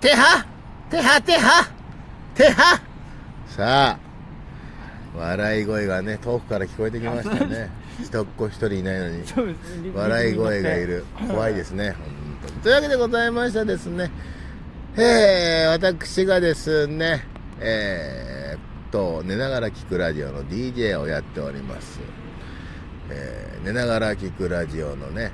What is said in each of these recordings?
てはてはてはてはさあ、笑い声がね、遠くから聞こえてきましたね。人っ子一人いないのに、笑い声がいる。怖いですね、本当に。というわけでございましたですね。えー、私がですね、えー、っと、寝ながら聞くラジオの DJ をやっております。えー、寝ながら聞くラジオのね、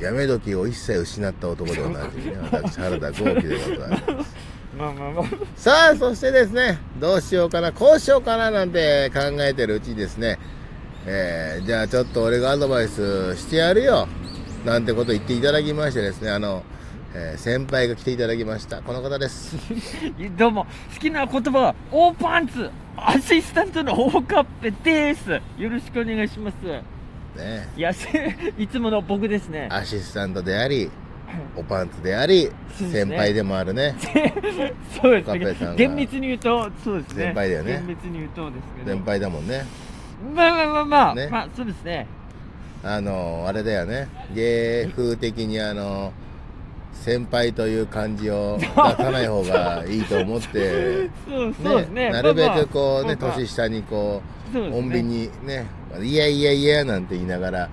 やめ時を一切失った男でおなじみね、私、原田豪輝でございます。まあまあまあさあ、そしてですね、どうしようかな、こうしようかななんて考えてるうちにですね、えー、じゃあちょっと俺がアドバイスしてやるよ、なんてこと言っていただきましてですね、あの、えー先輩が来ていただきました。この方です。どうも好きな言葉はオーパンツアシスタントのオーカッペですよろしくお願いしますね、いやせいつもの僕ですね。アシスタントであり、おパンツであり、そうですね。先輩でもあるね。そうですオカッペさんがね厳密に言うとそうですね。先輩だよね。厳密に言うとですけど。先輩だもんね。まあまあまあまあ、ね。まあそうですね。あの、あれだよね。芸風的にあの、先輩という漢字を 出さない方がいいと思って、そうそうですね。なるべくこうね、まあまあ。年下にこう、そうですね。穏便にね、いやいやいやなんて言いながら、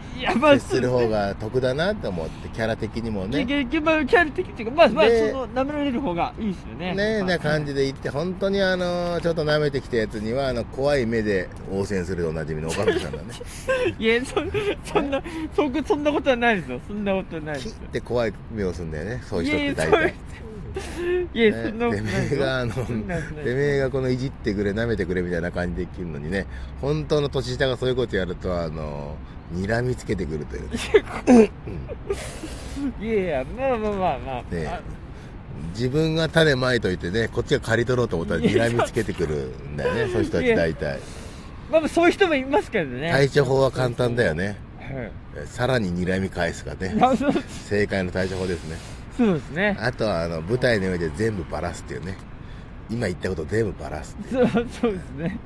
接する方が得だなと思って、キャラ的にもね、キャラ的っていうかまあまあでその舐められる方がいいですよね。ねまあ。な感じで言って、本当にあの、ちょっと舐めてきたやつには、あの、怖い目で応戦するでおなじみの岡部さんがね、いやそそんなそそんなことはないですよ。そんなことはないですよ。て怖い目をするんだよね、そういう人って大体。いやそんなことね、ないてめえがあの、てめえがこのいじってくれ、舐めてくれみたいな感じできるのにね、本当の年下がそういうことやると、あの、睨みつけてくるという。ね。いやいやまあまあまあまあ、ねあ自分が種まいといてね、こっちが刈り取ろうと思ったら睨みつけてくるんだよね、そういう人たち大体。まあまあそういう人もいますけどね。対処法は簡単だよね。はい。さらに睨み返すがね、正解の対処法ですね。そうですねあとは、あの、舞台の上で全部バラすっていうね。今言ったこと全部バラす。そうそうですね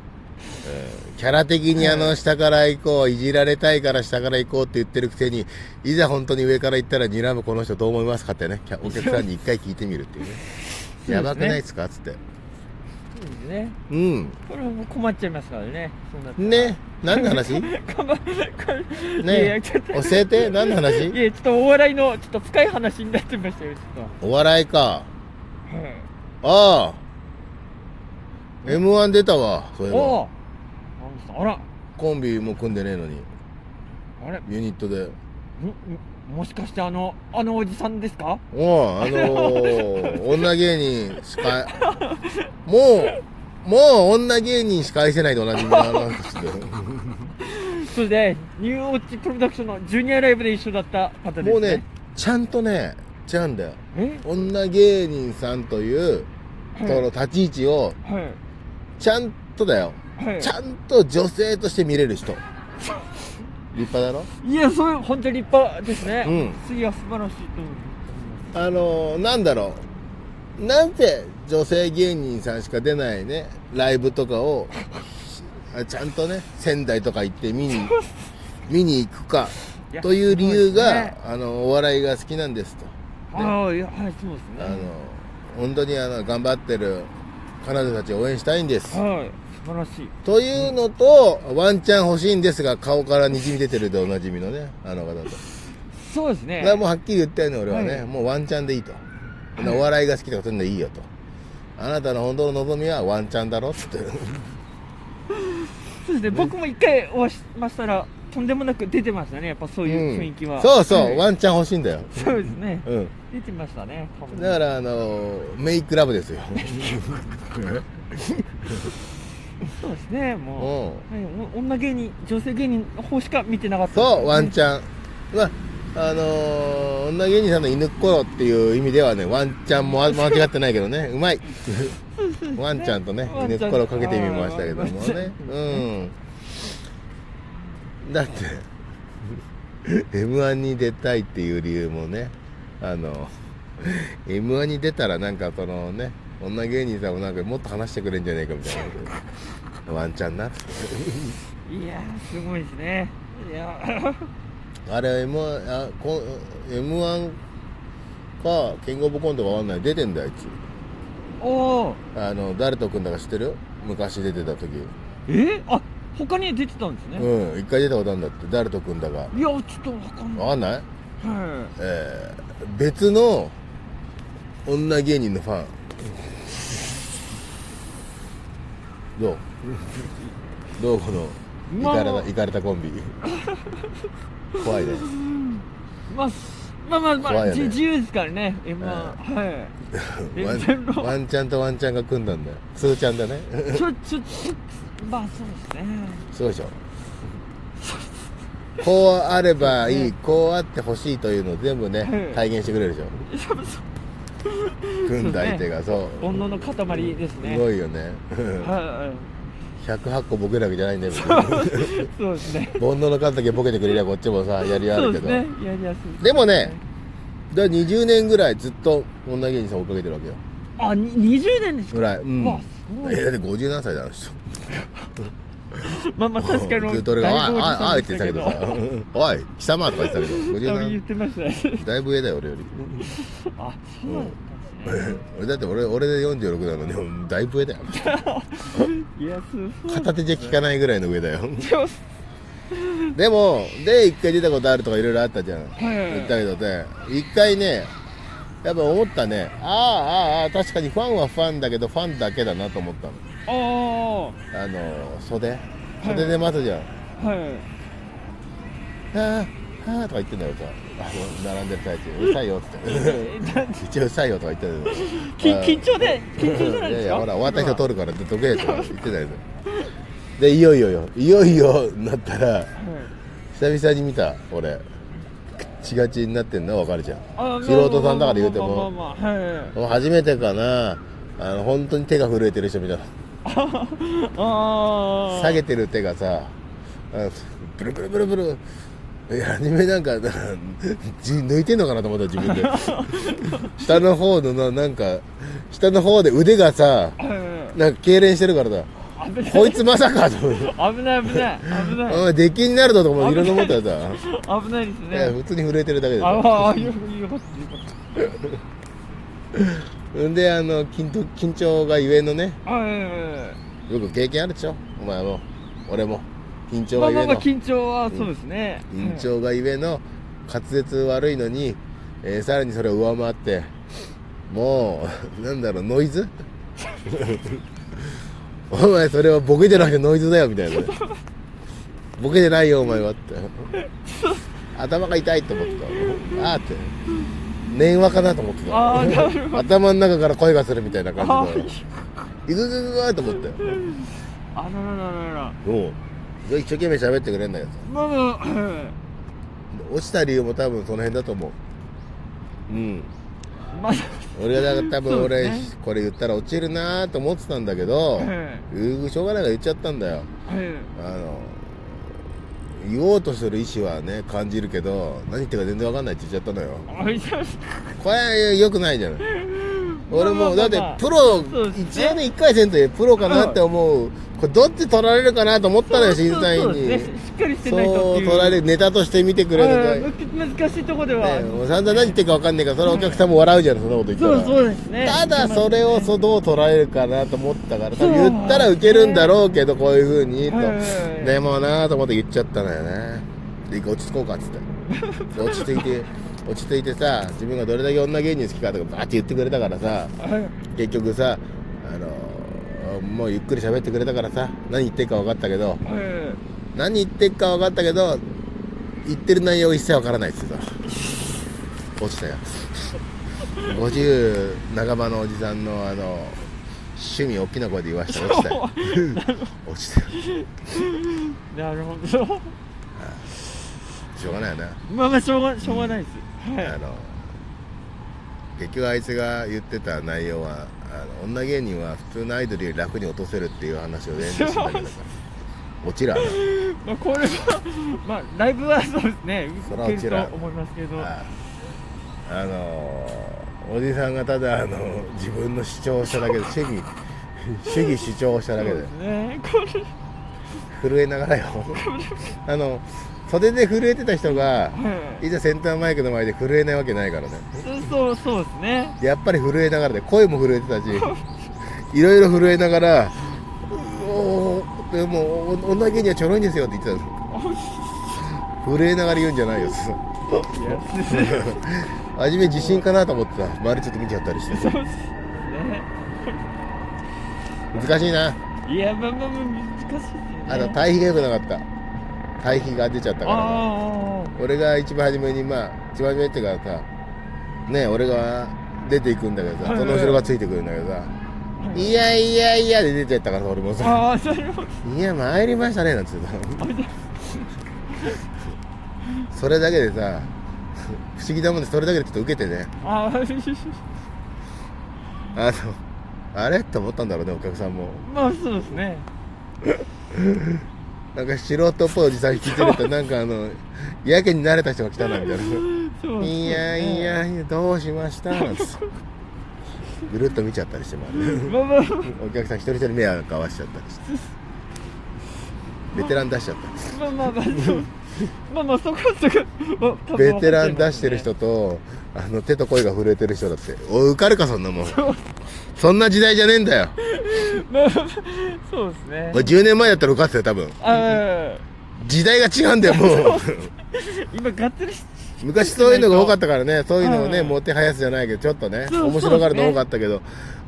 キャラ的にあの、下から行こう、いじられたいから下から行こうって言ってるくせに、いざ本当に上から行ったら睨むこの人どう思いますかってね、お客さんに一回聞いてみるっていうね。すねやばくないですかつって。そうですねうん。これはもう困っちゃいますからね。そうなね。何の話？ね。教えて。何の話？いやちょっとお笑いのちょっと深い話になってましたよちょっお笑いか。とはい。ああ。M1 出たわ、そういえば。あら。コンビも組んでねえのに、あれ？ユニットで。んんもしかしてあのあのおじさんですか？おうあのー、女芸人しか、もう、もう女芸人しか愛せないでおなじみのあの人でそれでニューオッチプロダクションのジュニアライブで一緒だった方ですね。もうね、ちゃんとね、違うんだよ。え？女芸人さんという、その立ち位置を、はい。ちゃんとだよ。はい。ちゃんと女性として見れる人。立派だろ？いやそういう本当に立派ですね。うん。いや素晴らしいと思いあのー、なんだろう。なんて女性芸人さんしか出ないね、ライブとかを、あちゃんとね、仙台とか行って見に、見に行くかという理由が、ね。あの、お笑いが好きなんですと。ますああいやはいそうですあのね、本当にあの、頑張ってる彼女たちを応援したいんです。はい素晴らしいというのと、ワンチャン欲しいんですが、顔からにじみ出てるでおなじみのね、あの方と。そうですねだからもうはっきり言ったよね、俺はね。はいもうワンチャンでいいと。お笑いが好きとかそういうのでいいよと。あなたの本当の望みはワンチャンだろって。そうですね僕も一回お会いしましたらとんでもなく出てましたねやっぱそういう雰囲気は、そうそう、はいワンチャン欲しいんだよ。そうですねうん。出てましたねだから、あのメイクラブですよ。そうですねもう、うん。はい、お女芸人女性芸人の方しか見てなかったそう、ワンャチャン。まあ、あのー女芸人さんの犬っこよっていう意味ではね、ワンチャンもあ間違ってないけどね、うまい。ワンちゃんとね、犬っころかけてみましたけどもね。うん。だって、M1 に出たいっていう理由もね、あの、M1 に出たらなんかそのね、女芸人さんもなんかもっと話してくれんじゃねえかみたいな。ワンチャンな。いやーすごいですね。いや。あれ M1 あこ M1 かキングオブコントかわかんない出てんだよあいつ。おおあの誰と組んだか知ってる？昔出てた時。え？あ他に出てたんですね、うん一回出たことあるんだって誰と組んだか。いやちょっとわかんない。わかんない？はえー、別の女芸人のファンどう？どうこのイまあ。カれたイカれたコンビ？怖いね。いまあまあまあまあ、ね。じ自由ですからね。今、はい。ワンワンちゃんとワンちゃんが組んだんだよ。スーちゃんだね。ちょちょちょまあそうですね。そうでしょ。こうあればいいこうあってほしいというのを全部ねうん体現してくれるでしょ組んだ相手がそう。煩悩の塊ですね。すごいよね。はい。108個ボケるわけじゃないんだよそうですね。煩悩の数だけボケてくれりゃこっちもさやりあるけど。ですね。やりやすいでもねだから20年ぐらいずっと女芸人さん追っかけてるわけよ。あに20年ですか？ぐらい。うん。わすごい。えだって50何歳だあの人 まあまあ確かに。ずっと俺が「だいぶおじあいあい」さんでって言ってたけど。さ「おい貴様」とか言ってたけど50多分言っ何てましたね。だいぶ上だよ俺より。あそうだったんね。俺だって俺俺で46なのにだいぶ上だよ。いやそうそう片手じゃ効かないぐらいの上だよ。でもで一回出たことあるとかいろいろあったじゃん。はい言ったけどね。一回ねやっぱ思ったね。ああああああ確かにファンはファンだけどファンだけだなと思ったのああの袖？袖で待つじゃん、あはい。はあはあとか言ってんだよさあの並んでる最中。うるさいよって。一応うるさいよとか言ってんだよき緊張で緊張じゃないいやいですか？やほら終わった人通るからどけとか言って。たよ。でいよいよよ。いよいよなったらはい久々に見た俺。血が血になってんの分かるじゃん。あ素人さんだから言うても。初めてかな。あの本当に手が震えてる人見たのああ下げてる手がさブルブルブルブル。いや初めなんかじ抜いてんのかなと思った自分で。下の方のななんか下の方で腕がさはいなんか痙攣してるからだこいつまさかと思危ない危ない。危ない。お前出禁になるぞとかもい。ろんな思ったらさ。危ないですね。普通に震えてるだけでさ。ああよかったよかったんであの緊張緊張がゆえのね。よく経験あるでしょ？お前も。俺も。緊張まあまあまあがゆえの緊張はそうですね。緊張がゆえの滑舌悪いのに、えーさらにそれを上回ってもう なんだろうノイズ？お前それはボケじゃなくてノイズだよみたいな。ねボケじゃないよお前はって。頭が痛いと思ってた。ああって念話かなと思ってた。頭の中から声がするみたいなあ感じでーいぐぐぐぐと思って。あらららららもう。一生懸命喋ってくれんだよまあま落ちた理由も多分その辺だと思う。うん。まあ。俺が多分俺、ね。これ言ったら落ちるなと思ってたんだけど、はいうーしょうがないから言っちゃったんだよ。はいあの言おうとする意思はね感じるけど何言ってるか全然わかんないって言っちゃったのよ。これ良くないじゃない俺もだってプロ一応ね1回戦とプロかなって思うこれどっち取られるかなと思ったのよ審査員に。ですねしっかりしてそうないとっていう。取られるネタとして見てくれはいるむ難しいところでは、ねもう散々何言ってるかわかんないからそれはお客さんも笑うじゃんそんなこと言ったら。そうそうですね。ただそれをそうどう捉えるかなと思ったから言ったらウケるんだろうけどこういうふうにと。でもなと思って言っちゃったのよね。落ち着こうかっつって。落ち着いて落ち着いてさ自分がどれだけ女芸人好きかとかバーって言ってくれたからさはい。結局さあのもうゆっくり喋ってくれたからさ何言ってるか分かったけどはい。何言ってるか分かったけど言ってる内容が一切分からないっつってた落ちたよ。50半ばのおじさんのあの趣味大きな声で言わしたら落ちたよ。落ちたよ。なるほど。しょうがないよな、まあまあしょうがしょうがないですはい。あの結局あいつが言ってた内容はあの女芸人は普通のアイドルより楽に落とせるっていう話を連想しただけだから落ち まあこれはまあライブはそうですね。そら落ちらと思いますけど。ああのおじさんがただあの自分の主張をしただけで 主義主義主張をしただけで。ね。震えながらよ。あの袖で震えてた人がはいいざセンターマイクの前で震えないわけないからね。そうそうですね。やっぱり震えながらで声も震えてたしいろいろ震えながら「おーでもお女芸人はちょろいんですよ」って言ってたの震えながら言うんじゃないよ初め自信かなと思ってた周りちょっと見ちゃったりしてそうですね難しいないやまあまあまあ難しいあと対比が良くなかった対比が出ちゃったから。俺が一番初めにまあ一番初めっていうかさね俺が出ていくんだけどさはいその後ろがついてくるんだけどさ「いやいやいや」で出ちゃったから俺もあさああなるほど「いや参りましたね」なんつってたそれだけでさ不思議だもんでそれだけでちょっと受けてね。あああのあれ？って思ったんだろうねお客さんも。まあそうですね なんか素人っぽいおじさん聞いてるとなんかあのやけに慣れた人が来たなみたいな。いやいやいやどうしました？なんつってぐるっと見ちゃったりしてもある。ねお客さん一人一人目合わしちゃったりして。ベテラン出しちゃった。まあまあまあ。まあまあそこそこベテラン出してる人とあの手と声が震えてる人だって。おい受かるかそんなもんそんな時代じゃねえんだよ。そうですね。おい10年前だったら受かってたよ多分。時代が違うんだよもう。今がっつりし昔そういうのが多かったからねそういうのをねうんもてはやすじゃないけどちょっとね面白がるの多かったけど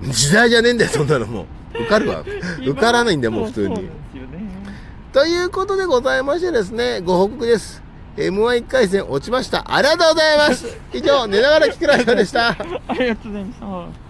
時代じゃねえんだよそんなのもう。受かるわ。受からないんだよもう普通に。ね。ということでございましてですね、ご報告です。M11 回戦落ちました。ありがとうございます。以上、寝ながら聞くラジオでした。ありがとうございました